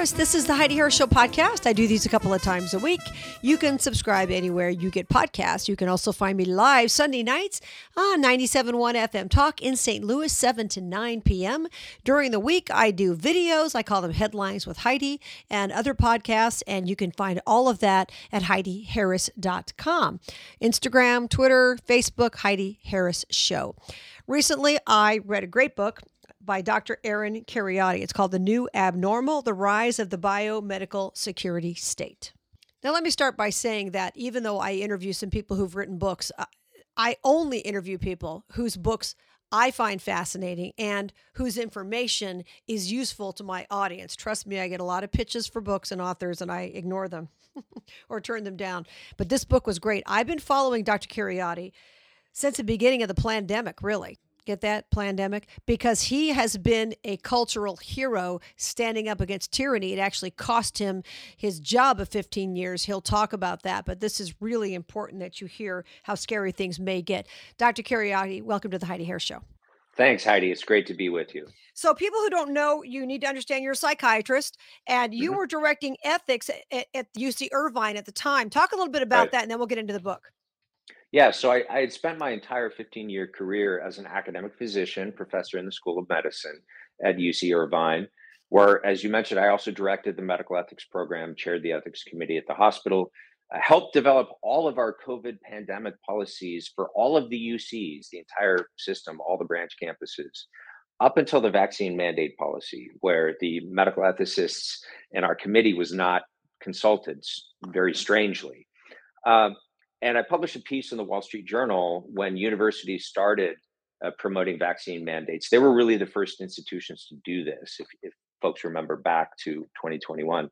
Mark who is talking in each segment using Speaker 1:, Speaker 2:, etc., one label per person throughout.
Speaker 1: Harris. This is the Heidi Harris Show podcast. I do these a couple of times a week. You can subscribe anywhere you get podcasts. You can also find me live Sunday nights on 97.1 FM Talk in St. Louis, 7 to 9 p.m. During the week, I do videos. I call them Headlines with Heidi and other podcasts. And you can find all of that at HeidiHarris.com. Instagram, Twitter, Facebook, Heidi Harris Show. Recently, I read a great book by Dr. Aaron Kheriaty. It's called The New Abnormal The Rise of the Biomedical Security State. Now, let me start by saying that even though I interview some people who've written books, uh, I only interview people whose books I find fascinating and whose information is useful to my audience. Trust me, I get a lot of pitches for books and authors and I ignore them or turn them down. But this book was great. I've been following Dr. Kheriaty since the beginning of the pandemic, really. Get that pandemic? Because he has been a cultural hero standing up against tyranny. It actually cost him his job of 15 years. He'll talk about that, but this is really important that you hear how scary things may get. Dr. Kheriaty, welcome to the Heidi Hair Show.
Speaker 2: Thanks, Heidi. It's great to be with you.
Speaker 1: So, people who don't know, you need to understand you're a psychiatrist and you mm-hmm. were directing ethics at, at, UC Irvine at the time. Talk a little bit about right. that and then we'll get into the book.
Speaker 2: Yeah, so I, I had spent my entire 15 year career as an academic physician, professor in the School of Medicine at UC Irvine, where, as you mentioned, I also directed the medical ethics program, chaired the ethics committee at the hospital, uh, helped develop all of our COVID pandemic policies for all of the UCs, the entire system, all the branch campuses, up until the vaccine mandate policy, where the medical ethicists in our committee was not consulted, very strangely. Uh, and I published a piece in the Wall Street Journal when universities started uh, promoting vaccine mandates. They were really the first institutions to do this, if, if folks remember back to 2021.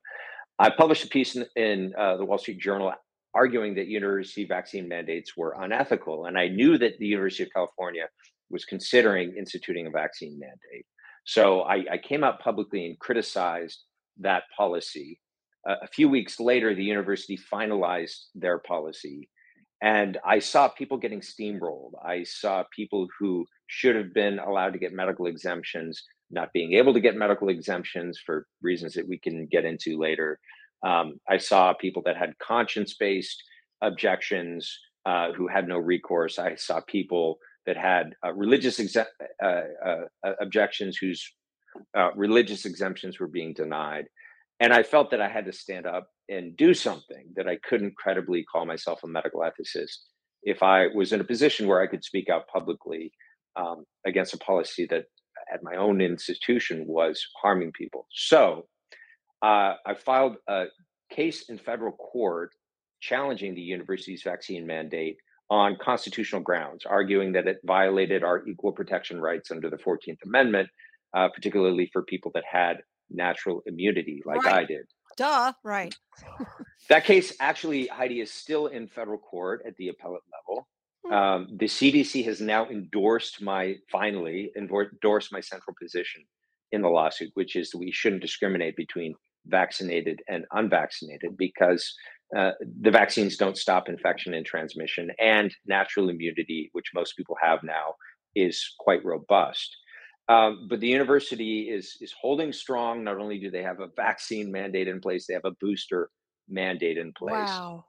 Speaker 2: I published a piece in, in uh, the Wall Street Journal arguing that university vaccine mandates were unethical. And I knew that the University of California was considering instituting a vaccine mandate. So I, I came out publicly and criticized that policy. Uh, a few weeks later, the university finalized their policy and I saw people getting steamrolled. I saw people who should have been allowed to get medical exemptions not being able to get medical exemptions for reasons that we can get into later. Um, I saw people that had conscience based objections uh, who had no recourse. I saw people that had uh, religious exe- uh, uh, uh objections whose uh, religious exemptions were being denied. And I felt that I had to stand up and do something that I couldn't credibly call myself a medical ethicist if I was in a position where I could speak out publicly um, against a policy that at my own institution was harming people. So uh, I filed a case in federal court challenging the university's vaccine mandate on constitutional grounds, arguing that it violated our equal protection rights under the 14th Amendment, uh, particularly for people that had natural immunity like right. I did.
Speaker 1: Duh, right.
Speaker 2: that case actually, Heidi, is still in federal court at the appellate level. Hmm. Um, the CDC has now endorsed my, finally, endorsed my central position in the lawsuit, which is that we shouldn't discriminate between vaccinated and unvaccinated because uh, the vaccines don't stop infection and transmission, and natural immunity, which most people have now, is quite robust. Um, but the university is is holding strong. Not only do they have a vaccine mandate in place, they have a booster mandate in place.
Speaker 1: Wow.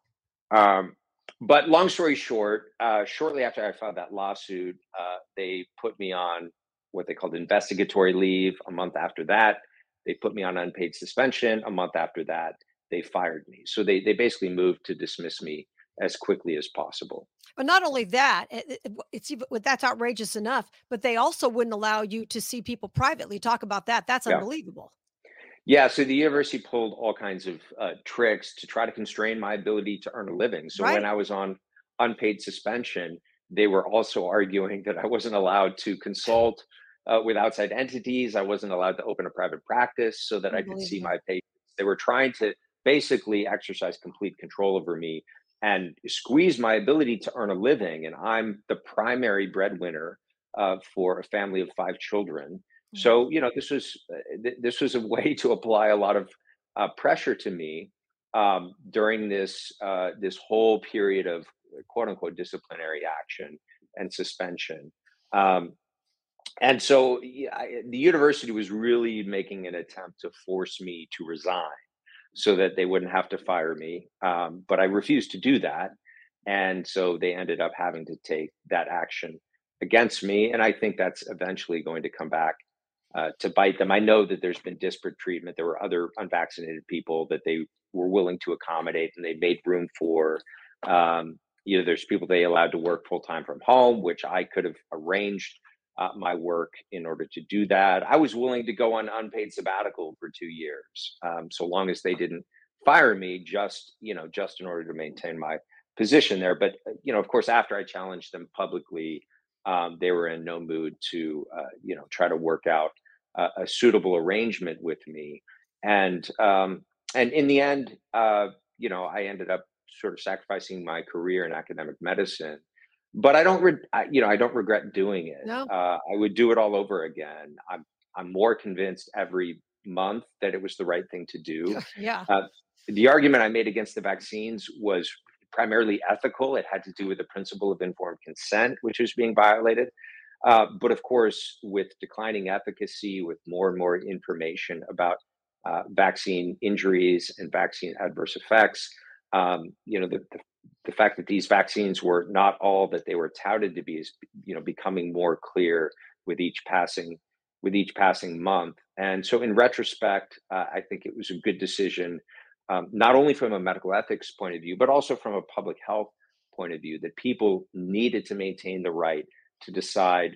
Speaker 2: Um, but long story short, uh, shortly after I filed that lawsuit, uh, they put me on what they called investigatory leave. A month after that, they put me on unpaid suspension. A month after that, they fired me. So they they basically moved to dismiss me as quickly as possible.
Speaker 1: But not only that, it, it's even that's outrageous enough. But they also wouldn't allow you to see people privately. Talk about that. That's yeah. unbelievable.
Speaker 2: Yeah, so the university pulled all kinds of uh, tricks to try to constrain my ability to earn a living. So right. when I was on unpaid suspension, they were also arguing that I wasn't allowed to consult uh, with outside entities. I wasn't allowed to open a private practice so that I could see my patients. They were trying to basically exercise complete control over me and squeeze my ability to earn a living. And I'm the primary breadwinner uh, for a family of five children. Mm-hmm. So you know, this was uh, th- this was a way to apply a lot of uh, pressure to me um, during this uh, this whole period of quote unquote disciplinary action and suspension. Um, and so yeah, I, the university was really making an attempt to force me to resign so that they wouldn't have to fire me. Um, but I refused to do that. And so they ended up having to take that action against me. And I think that's eventually going to come back uh, to bite them. I know that there's been disparate treatment. There were other unvaccinated people that they were willing to accommodate and they made room for. Um, you know, there's people they allowed to work full time from home, which I could have arranged uh, my work in order to do that. I was willing to go on unpaid sabbatical for two years, um, so long as they didn't fire me, just you know, just in order to maintain my position there. But uh, you know, of course, after I challenged them publicly, um, they were in no mood to uh, you know try to work out a suitable arrangement with me, and um, and in the end, uh, you know, I ended up sort of sacrificing my career in academic medicine but I don't, re- I, you know, I don't regret doing it.
Speaker 1: No.
Speaker 2: Uh, I would do it all over again. I'm, I'm more convinced every month that it was the right thing to do.
Speaker 1: yeah.
Speaker 2: Uh, the argument I made against the vaccines was primarily ethical. It had to do with the principle of informed consent, which was being violated. Uh, but of course, with declining efficacy, with more and more information about uh, vaccine injuries and vaccine adverse effects, um, you know, the, the, the fact that these vaccines were not all that they were touted to be is you know becoming more clear with each passing with each passing month. And so in retrospect uh, i think it was a good decision um, not only from a medical ethics point of view but also from a public health point of view that people needed to maintain the right to decide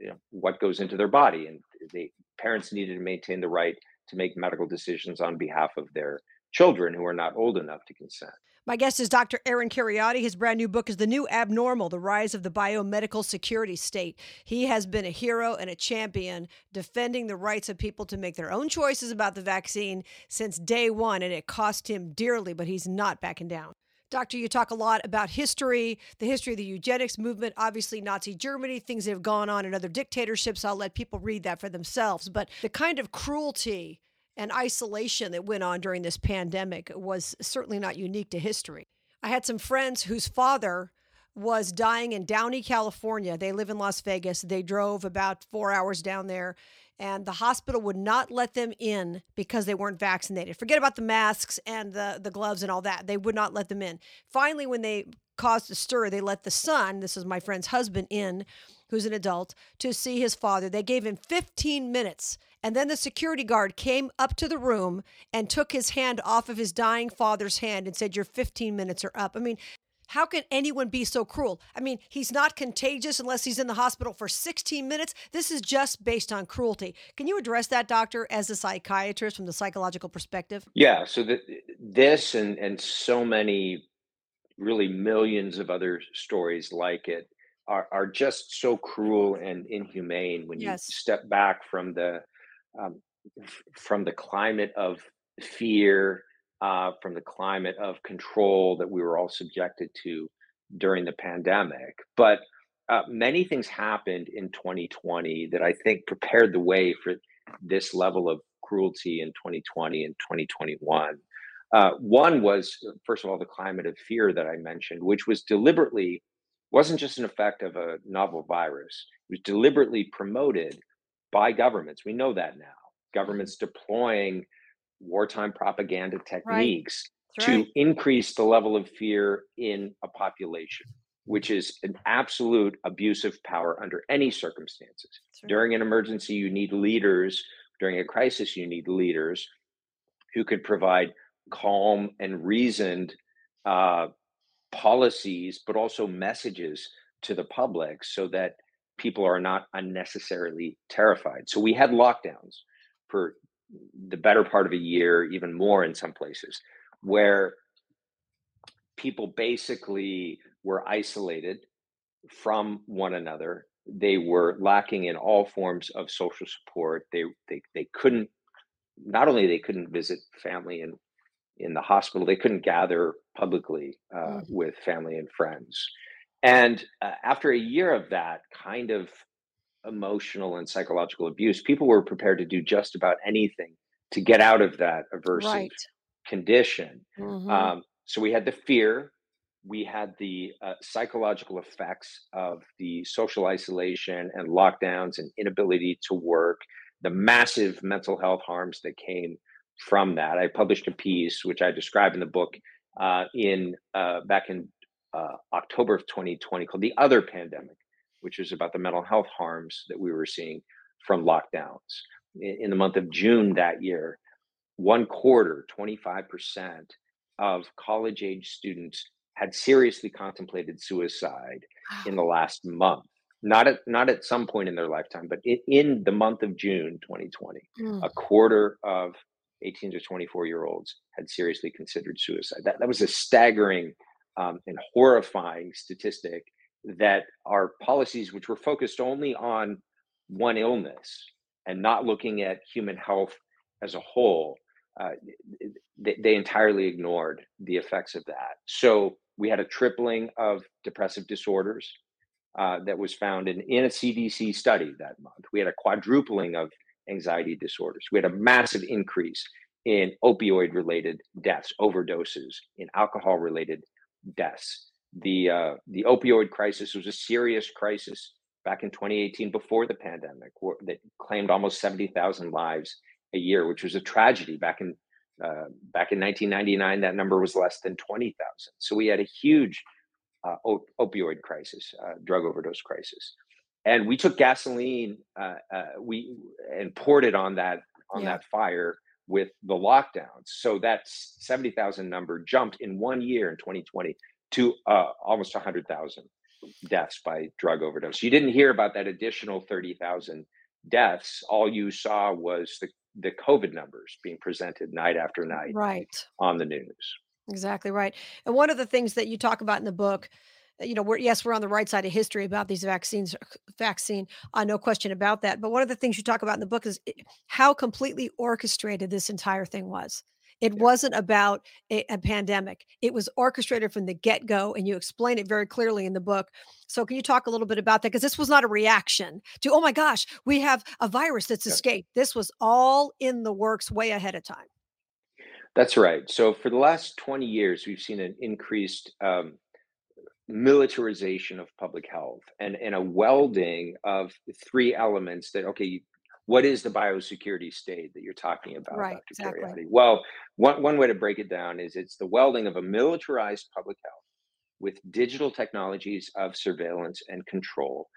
Speaker 2: you know what goes into their body. And the parents needed to maintain the right to make medical decisions on behalf of their children who are not old enough to consent
Speaker 1: my guest is Dr. Aaron Kheriaty. His brand new book is The New Abnormal The Rise of the Biomedical Security State. He has been a hero and a champion defending the rights of people to make their own choices about the vaccine since day one, and it cost him dearly, but he's not backing down. Doctor, you talk a lot about history, the history of the eugenics movement, obviously Nazi Germany, things that have gone on in other dictatorships. I'll let people read that for themselves. But the kind of cruelty and isolation that went on during this pandemic was certainly not unique to history. I had some friends whose father was dying in Downey, California. They live in Las Vegas. They drove about four hours down there, and the hospital would not let them in because they weren't vaccinated. Forget about the masks and the, the gloves and all that. They would not let them in. Finally, when they caused a stir, they let the son, this is my friend's husband, in, who's an adult, to see his father. They gave him 15 minutes and then the security guard came up to the room and took his hand off of his dying father's hand and said, Your 15 minutes are up. I mean, how can anyone be so cruel? I mean, he's not contagious unless he's in the hospital for 16 minutes. This is just based on cruelty. Can you address that, doctor, as a psychiatrist from the psychological perspective?
Speaker 2: Yeah. So that this and and so many, really millions of other stories like it are are just so cruel and inhumane when
Speaker 1: Yes.
Speaker 2: you step back from the um, from the climate of fear, uh, from the climate of control that we were all subjected to during the pandemic. But uh, many things happened in 2020 that I think prepared the way for this level of cruelty in 2020 and 2021. Uh, one was, first of all, the climate of fear that I mentioned, which was deliberately wasn't just an effect of a novel virus. It was deliberately promoted by governments. We know that now. Governments deploying wartime propaganda techniques
Speaker 1: That's
Speaker 2: to
Speaker 1: right.
Speaker 2: increase the level of fear in a population, which is an absolute abuse of power under any circumstances.
Speaker 1: Right.
Speaker 2: During an emergency, you need leaders. During a crisis, you need leaders who could provide calm and reasoned uh, policies, but also messages to the public so that people are not unnecessarily terrified. So we had lockdowns for the better part of a year, even more in some places, where people basically were isolated from one another. They were lacking in all forms of social support. They they they couldn't not only they couldn't visit family in in the hospital, they couldn't gather publicly uh,
Speaker 1: Mm.
Speaker 2: with family and friends. And uh, after a year of that kind of emotional and psychological abuse, people were prepared to do just about anything to get out of that aversive
Speaker 1: Right.
Speaker 2: condition.
Speaker 1: hmm
Speaker 2: Um, so we had the fear, we had the uh, psychological effects of the social isolation and lockdowns and inability to work, the massive mental health harms that came from that. I published a piece which I describe in the book uh, in uh, back in uh, October of 2020 called "The Other Pandemic," which was about the mental health harms that we were seeing from lockdowns. In, in the month of June that year, one quarter, 25% of college age students had seriously contemplated suicide in the last month not at not at some point in their lifetime but in, in the month of june 2020 mm. a quarter of 18 to 24 year olds had seriously considered suicide that, that was a staggering um, and horrifying statistic that our policies which were focused only on one illness and not looking at human health as a whole uh, they, they entirely ignored the effects of that so we had a tripling of depressive disorders uh, that was found in, in a CDC study that month. We had a quadrupling of anxiety disorders. We had a massive increase in opioid related deaths, overdoses, in alcohol related deaths. The, uh, the opioid crisis was a serious crisis back in 2018 before the pandemic that claimed almost 70,000 lives a year, which was a tragedy back in uh, back in 1999, that number was less than 20,000. So we had a huge uh, op- opioid crisis, uh, drug overdose crisis, and we took gasoline uh, uh, we and poured it on that on yeah. that fire with the lockdowns. So that 70,000 number jumped in one year in 2020 to almost 100,000 deaths by drug overdose. You didn't hear about that additional 30,000 deaths. All you saw was the the COVID numbers being presented night after night
Speaker 1: right
Speaker 2: on the news.
Speaker 1: Exactly right. And one of the things that you talk about in the book, uh, you know, we're yes, we're on the right side of history about these vaccines, vaccine, uh, no question about that. But one of the things you talk about in the book is how completely orchestrated this entire thing was. It yeah. wasn't about a, a, pandemic. It was orchestrated from the get go, and you explain it very clearly in the book. So, can you talk a little bit about that? Because this was not a reaction to, oh my gosh, we have a virus that's yeah. escaped. This was all in the works way ahead of time.
Speaker 2: That's right. So, for the last 20 years, we've seen an increased um, militarization of public health and, and a welding of three elements that, okay, what is the biosecurity state that you're talking about,
Speaker 1: right, Dr. Exactly.
Speaker 2: Well, one, one way to break it down is it's the welding of a militarized public health with digital technologies of surveillance and control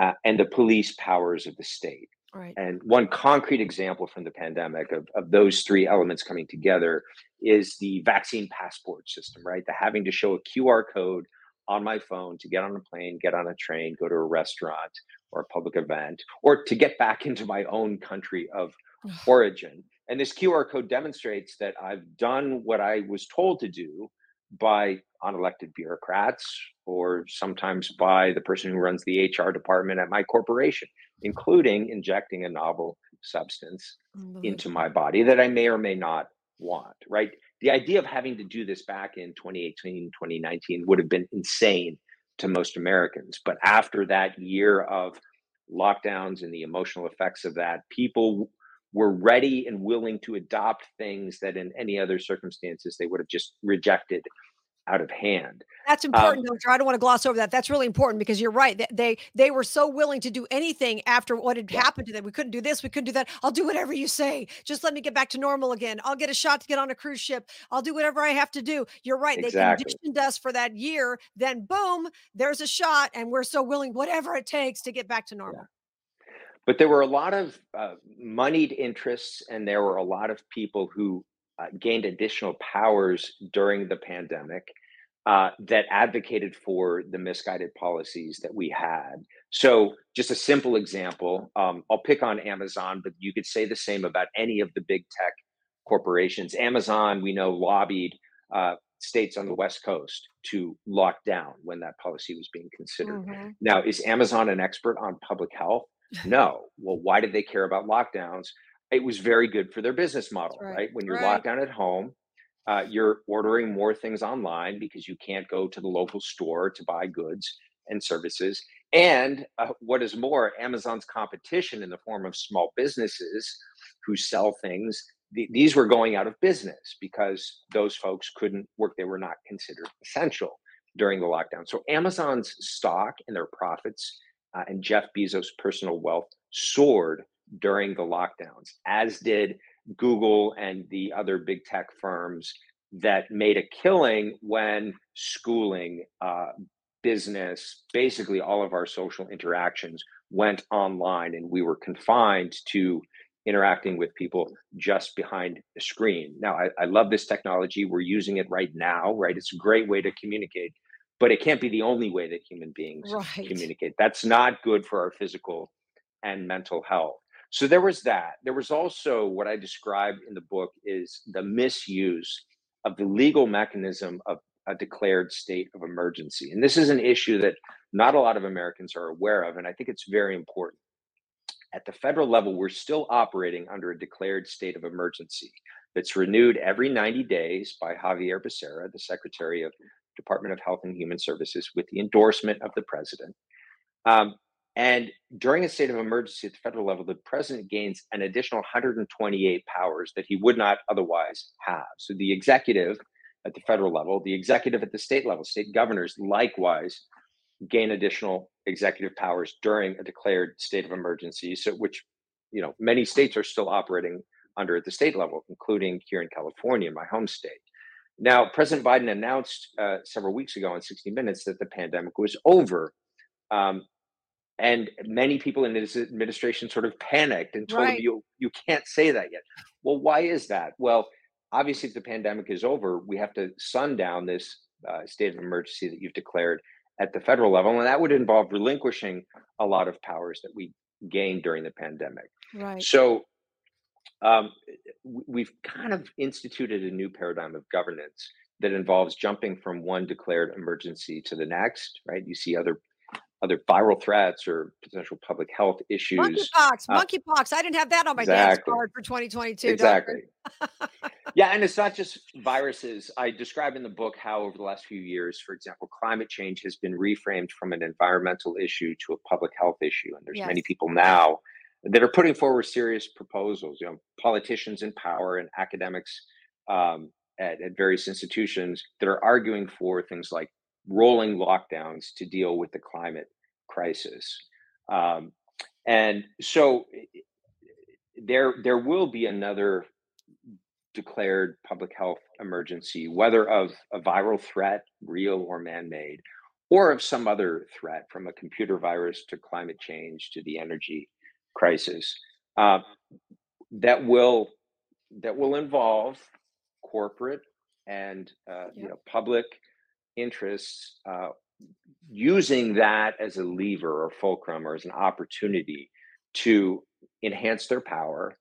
Speaker 2: uh, and the police powers of the state.
Speaker 1: Right.
Speaker 2: And one concrete example from the pandemic of, of those three elements coming together is the vaccine passport system, right? The having to show a QR code on my phone to get on a plane, get on a train, go to a restaurant or a public event, or to get back into my own country of origin. And this QR code demonstrates that I've done what I was told to do by unelected bureaucrats or sometimes by the person who runs the HR department at my corporation, including injecting a novel substance into my body that I may or may not want, right? The idea of having to do this back in 2018 2019 would have been insane to most americans. But after that year of lockdowns and the emotional effects of that people were ready and willing to adopt things that in any other circumstances they would have just rejected out of hand.
Speaker 1: That's um, important, um, I don't want to gloss over that. That's really important because you're right. They they were so willing to do anything after what had yeah. happened to them. We couldn't do this, we couldn't do that. I'll do whatever you say. Just let me get back to normal again. I'll get a shot to get on a cruise ship. I'll do whatever I have to do. You're right. Exactly. They conditioned us for that year. Then boom, there's a shot, and we're so willing, whatever it takes, to get back to normal.
Speaker 2: Yeah. But there were a lot of uh, moneyed interests, and there were a lot of people who uh, gained additional powers during the pandemic uh, that advocated for the misguided policies that we had. So, just a simple example um, I'll pick on Amazon, but you could say the same about any of the big tech corporations. Amazon, we know, lobbied uh, states on the West Coast to lock down when that policy was being considered. Mm-hmm. Now, is Amazon an expert on public health? No. well, why did they care about lockdowns? It was very good for their business model, right? right? When you're right. locked down at home, uh, you're ordering more things online because you can't go to the local store to buy goods and services. And uh, what is more, Amazon's competition in the form of small businesses who sell things, th- these were going out of business because those folks couldn't work. They were not considered essential. during the lockdown. So Amazon's stock and their profits uh, and Jeff Bezos' personal wealth soared during the lockdowns, as did Google and the other big tech firms that made a killing when schooling, uh, business, basically all of our social interactions went online and we were confined to interacting with people just behind the screen. Now, I, I, love this technology. We're using it right now, right? It's a great way to communicate, but it can't be the only way that human beings right. communicate. That's not good for our physical and mental health. So there was that. There was also what I described in the book is the misuse of the legal mechanism of a declared state of emergency. And this is an issue that not a lot of Americans are aware of. And I think it's very important. At the federal level, we're still operating under a declared state of emergency that's renewed every 90 days by Xavier Becerra, the Secretary of Department of Health and Human Services, with the endorsement of the president. Um, and during a state of emergency at the federal level, the president gains an additional 128 powers that he would not otherwise have. So the executive at the federal level, the executive at the state level, state governors likewise gain additional executive powers during a declared state of emergency. So which, you know, many states are still operating under at the state level, including here in California, my home state. Now, President Biden announced uh, several weeks ago in 60 Minutes that the pandemic was over. Um, and many people in his administration sort of panicked and told right. him, you, you can't say that yet. Well, why is that? Well, obviously, if the pandemic is over, we have to sundown this uh, state of emergency that you've declared at the federal level. And that would involve relinquishing a lot of powers that we gained during the pandemic.
Speaker 1: Right.
Speaker 2: So um, we've kind of instituted a new paradigm of governance that involves jumping from one declared emergency to the next, right? You see other other viral threats or potential public health issues.
Speaker 1: Monkeypox, uh, monkeypox. I didn't have that on my exactly. card for 2022.
Speaker 2: Exactly. yeah, and it's not just viruses. I describe in the book how over the last few years, for example, climate change has been reframed from an environmental issue to a public health issue, and there's yes. many people now that are putting forward serious proposals. You know, politicians in power and academics um, at, at various institutions that are arguing for things like rolling lockdowns to deal with the climate crisis. Um, and so there, there will be another declared public health emergency, whether of a viral threat, real or man made, or of some other threat from a computer virus to climate change to the energy crisis uh, that will that will involve corporate and uh, yep. you know public interests uh, using that as a lever or fulcrum or as an opportunity to enhance their power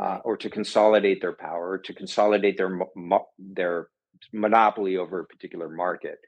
Speaker 2: uh, or to consolidate their power, to consolidate their mo- their monopoly over a particular market.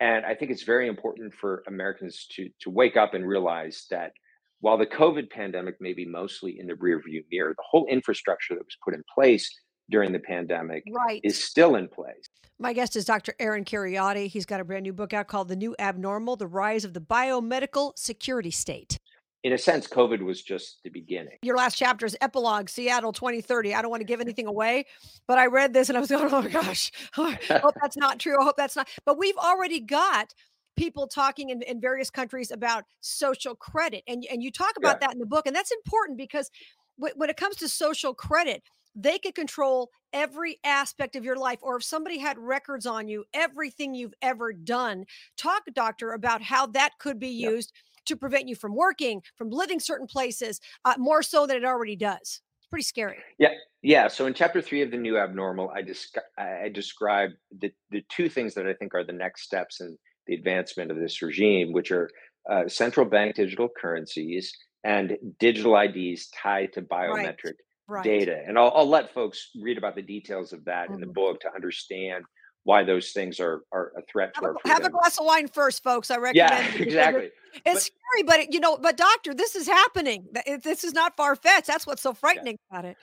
Speaker 2: And I think it's very important for Americans to to wake up and realize that while the COVID pandemic may be mostly in the rearview mirror, the whole infrastructure that was put in place during the pandemic
Speaker 1: right.
Speaker 2: is still in place.
Speaker 1: My guest is Dr. Aaron Kheriaty. He's got a brand new book out called The New Abnormal The Rise of the Biomedical Security State.
Speaker 2: In a sense, COVID was just the beginning.
Speaker 1: Your last chapter is Epilogue Seattle 2030. I don't want to give anything away, but I read this and I was going, oh my gosh, oh, I hope that's not true. I hope that's not. But we've already got people talking in, in various countries about social credit. And, and you talk about yeah. that in the book. And that's important because when it comes to social credit, they could control every aspect of your life or if somebody had records on you everything you've ever done talk doctor about how that could be used yep. to prevent you from working from living certain places uh, more so than it already does. It's pretty scary.
Speaker 2: Yeah yeah so in chapter three of the new abnormal i just i describe the the two things that i think are the next steps in the advancement of this regime which are uh, central bank digital currencies and digital ids tied to biometric right right. data. And I'll, I'll, let folks read about the details of that mm-hmm. in the mm-hmm. book to understand why those things are are a threat
Speaker 1: to
Speaker 2: have,
Speaker 1: a, have a glass of wine first, folks. I recommend.
Speaker 2: Yeah, exactly.
Speaker 1: It's, but, scary, but it, you know, but doctor, this is happening. This is not far fetched. That's what's so frightening yeah. about it.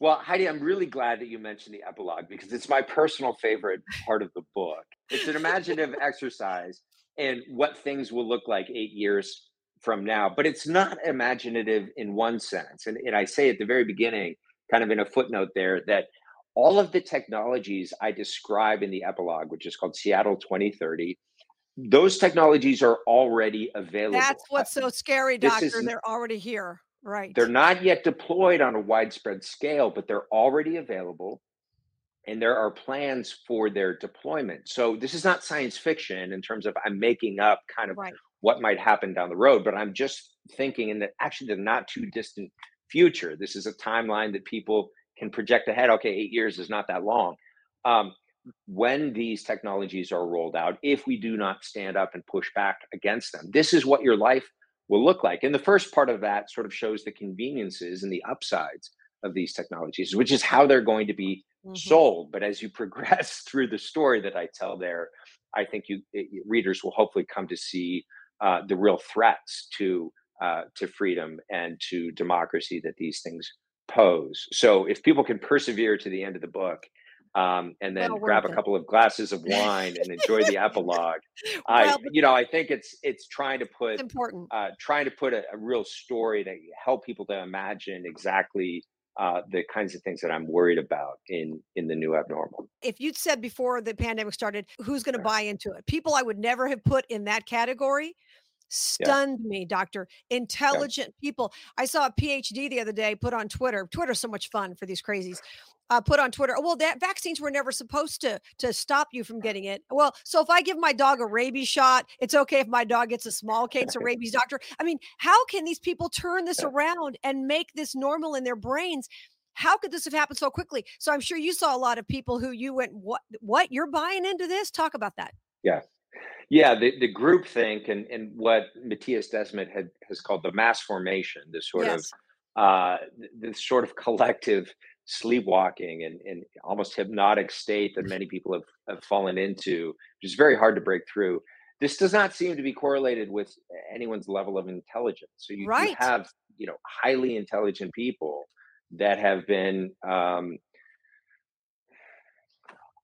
Speaker 2: Well, Heidi, I'm really glad that you mentioned the epilogue because it's my personal favorite part of the book. It's an imaginative exercise in what things will look like eight years from now, but it's not imaginative in one sense. And, and I say at the very beginning, kind of in a footnote there, that all of the technologies I describe in the epilogue, which is called Seattle 2030, those technologies are already available.
Speaker 1: That's what's so scary, doctor.
Speaker 2: is
Speaker 1: They're already here. Right.
Speaker 2: they're not yet deployed on a widespread scale, but they're already available and there are plans for their deployment. So this is not science fiction in terms of I'm making up kind of
Speaker 1: Right.
Speaker 2: What might happen down the road, but I'm just thinking in the actually the not too distant future. This is a timeline that people can project ahead. Okay, eight years is not that long. Um, when these technologies are rolled out, if we do not stand up and push back against them, this is what your life will look like. And the first part of that sort of shows the conveniences and the upsides of these technologies, which is how they're going to be
Speaker 1: Mhm.
Speaker 2: sold. But as you progress through the story that I tell there, I think you it, readers will hopefully come to see uh, the real threats to uh, to freedom and to democracy that these things pose. So if people can persevere to the end of the book. Um, and then
Speaker 1: Well
Speaker 2: grab a
Speaker 1: it.
Speaker 2: couple of glasses of wine and enjoy the epilogue. I,
Speaker 1: Well,
Speaker 2: you know, I think it's it's trying to put
Speaker 1: important.
Speaker 2: uh, trying to put a, a real story to help people to imagine exactly uh, the kinds of things that I'm worried about in in the new abnormal.
Speaker 1: If you'd said before the pandemic started, who's going to buy into it? People I would never have put in that category
Speaker 2: yeah,
Speaker 1: stunned me, doctor.
Speaker 2: yeah,
Speaker 1: Intelligent people. I saw a PhD the other day put on Twitter. Twitter's so much fun for these crazies. Uh, put on Twitter. "Oh, Well, that vaccines were never supposed to to stop you from getting it. Well, so if I give my dog a rabies shot, it's okay if my dog gets a small case of rabies, doctor. I mean, how can these people turn this around and make this normal in their brains? How could this have happened so quickly? So I'm sure you saw a lot of people who you went, what? What? You're buying into this? Talk about that.
Speaker 2: yeah. Yeah, the, the group think and, and what Mattias Desmet had has called the mass formation, this sort of uh, this sort of collective sleepwalking and, and almost hypnotic state that many people have, have fallen into, which is very hard to break through. This does not seem to be correlated with anyone's level of intelligence. So you, you have you know highly intelligent people that have been um,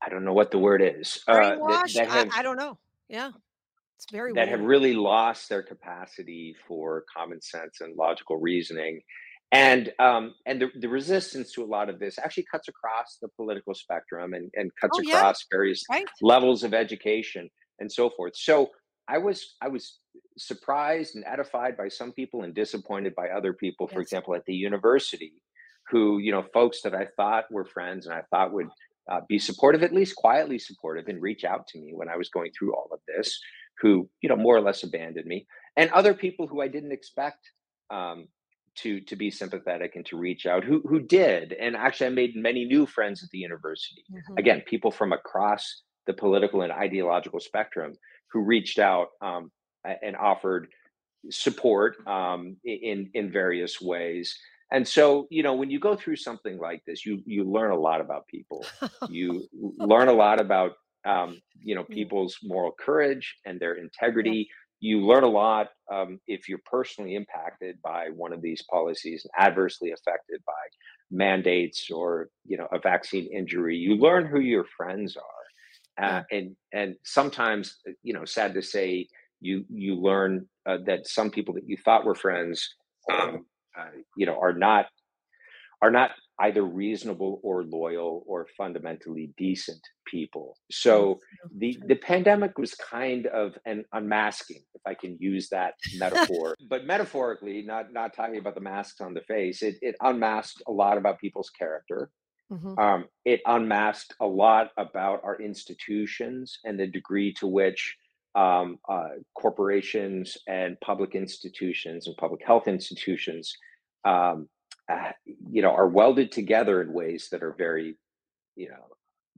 Speaker 2: I don't know what the word is uh, that that
Speaker 1: I, I don't know. Yeah. It's very
Speaker 2: that have really lost their capacity for common sense and logical reasoning and um, and the, the resistance to a lot of this actually cuts across the political spectrum and, and cuts
Speaker 1: Oh, yeah.
Speaker 2: across various
Speaker 1: Right.
Speaker 2: levels of education and so forth so i was i was surprised and edified by some people and disappointed by other people for
Speaker 1: Yes.
Speaker 2: example at the university who you know folks that i thought were friends and i thought would uh, be supportive at least quietly supportive and reach out to me when i was going through all of this who you know more or less abandoned me and other people who i didn't expect um, to to be sympathetic and to reach out who who did and actually i made many new friends at the university
Speaker 1: Mhm.
Speaker 2: again people from across the political and ideological spectrum who reached out um, and offered support um, in in various ways and so you know when you go through something like this you you learn a lot about people. You learn a lot about um, you know people's moral courage and their integrity. You learn a lot um, if you're personally impacted by one of these policies and adversely affected by mandates or you know a vaccine injury. You learn who your friends are uh, and and sometimes uh, you know sad to say you you learn uh, that some people that you thought were friends um, uh, you know are not are not either reasonable or loyal or fundamentally decent people. So the the pandemic was kind of an unmasking, if I can use that metaphor. but metaphorically, not not talking about the masks on the face, it it unmasked a lot about people's character.
Speaker 1: Mhm.
Speaker 2: Um, it unmasked a lot about our institutions and the degree to which um, uh, corporations and public institutions and public health institutions, um, uh, you know, are welded together in ways that are very, you know,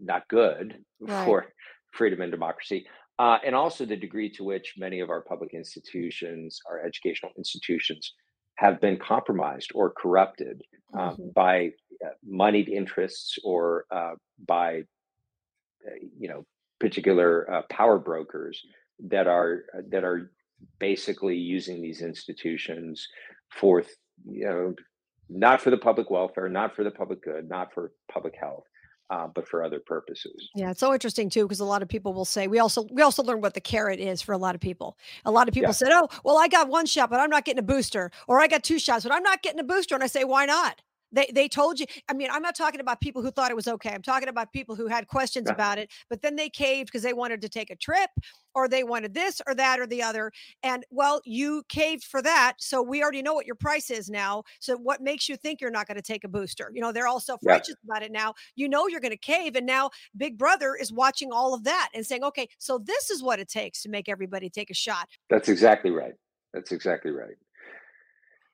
Speaker 2: not good
Speaker 1: Right.
Speaker 2: for freedom and democracy. Uh, and also the degree to which many of our public institutions, our educational institutions, have been compromised or corrupted um,
Speaker 1: Mhm.
Speaker 2: by uh, moneyed interests or uh, by uh, you know particular uh, power brokers that are that are basically using these institutions for you know not for the public welfare, not for the public good, not for public health, uh, but for other purposes.
Speaker 1: Yeah, it's so interesting too because a lot of people will say we also we also learn what the carrot is for a lot of people. A lot of people
Speaker 2: Yeah,
Speaker 1: said, "Oh, well, I got one shot, but I'm not getting a booster," or "I got two shots, but I'm not getting a booster." And I say, "Why not?" They they told you. I mean, I'm not talking about people who thought it was okay. I'm talking about people who had questions
Speaker 2: Yeah.
Speaker 1: about it, but then they caved because they wanted to take a trip or they wanted this or that or the other. And well, you caved for that. So we already know what your price is now. So what makes you think you're not going to take a booster? You know, they're all self-righteous about it now. You know you're going to cave. And now Big Brother is watching all of that and saying, okay, so this is what it takes to make everybody take a shot.
Speaker 2: That's exactly right. That's exactly right.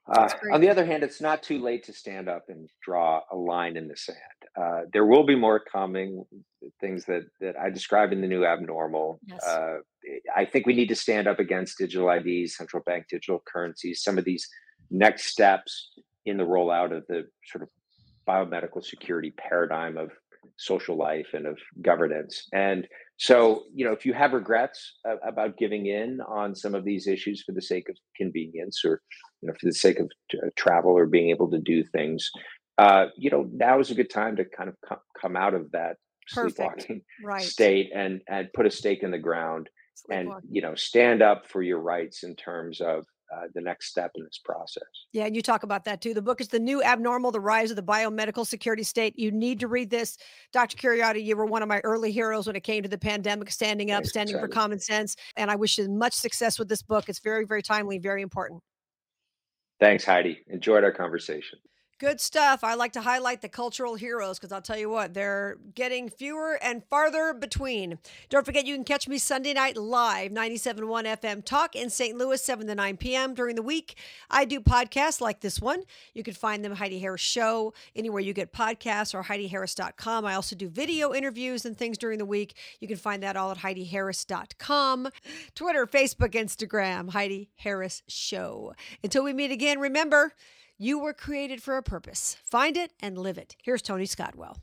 Speaker 2: Uh, on the other hand, it's not too late to stand up and draw a line in the sand. Uh, there will be more coming, things that that I describe in the new abnormal.
Speaker 1: Yes.
Speaker 2: Uh, I think we need to stand up against digital IDs, central bank digital currencies, some of these next steps in the rollout of the sort of biomedical security paradigm of social life and of governance. And so, you know, if you have regrets about giving in on some of these issues for the sake of convenience or, you know, for the sake of uh, travel or being able to do things, uh, you know, now is a good time to kind of co- come out of that
Speaker 1: Perfect.
Speaker 2: sleepwalking
Speaker 1: Right.
Speaker 2: state and and put a stake in the ground and you know stand up for your rights in terms of uh, the next step in this process.
Speaker 1: Yeah, and you talk about that too. The book is The New Abnormal The Rise of the Biomedical Security State. You need to read this. Dr. Kheriaty, you were one of my early heroes when it came to the pandemic, standing up,
Speaker 2: Thanks,
Speaker 1: standing for common sense. And I wish you much success with this book. It's very, very timely, very important.
Speaker 2: Thanks, Heidi. Enjoyed our conversation.
Speaker 1: Good stuff. I like to highlight the cultural heroes because I'll tell you what, they're getting fewer and farther between. Don't forget, you can catch me Sunday night live, 97.1 FM Talk in St. Louis, 7 to 9 p.m. during the week. I do podcasts like this one. You can find them Heidi Harris Show anywhere you get podcasts or HeidiHarris.com. I also do video interviews and things during the week. You can find that all at HeidiHarris.com. Twitter, Facebook, Instagram, Heidi Harris Show. Until we meet again, remember, you were created for a purpose. Find it and live it. Here's Tony Scottwell.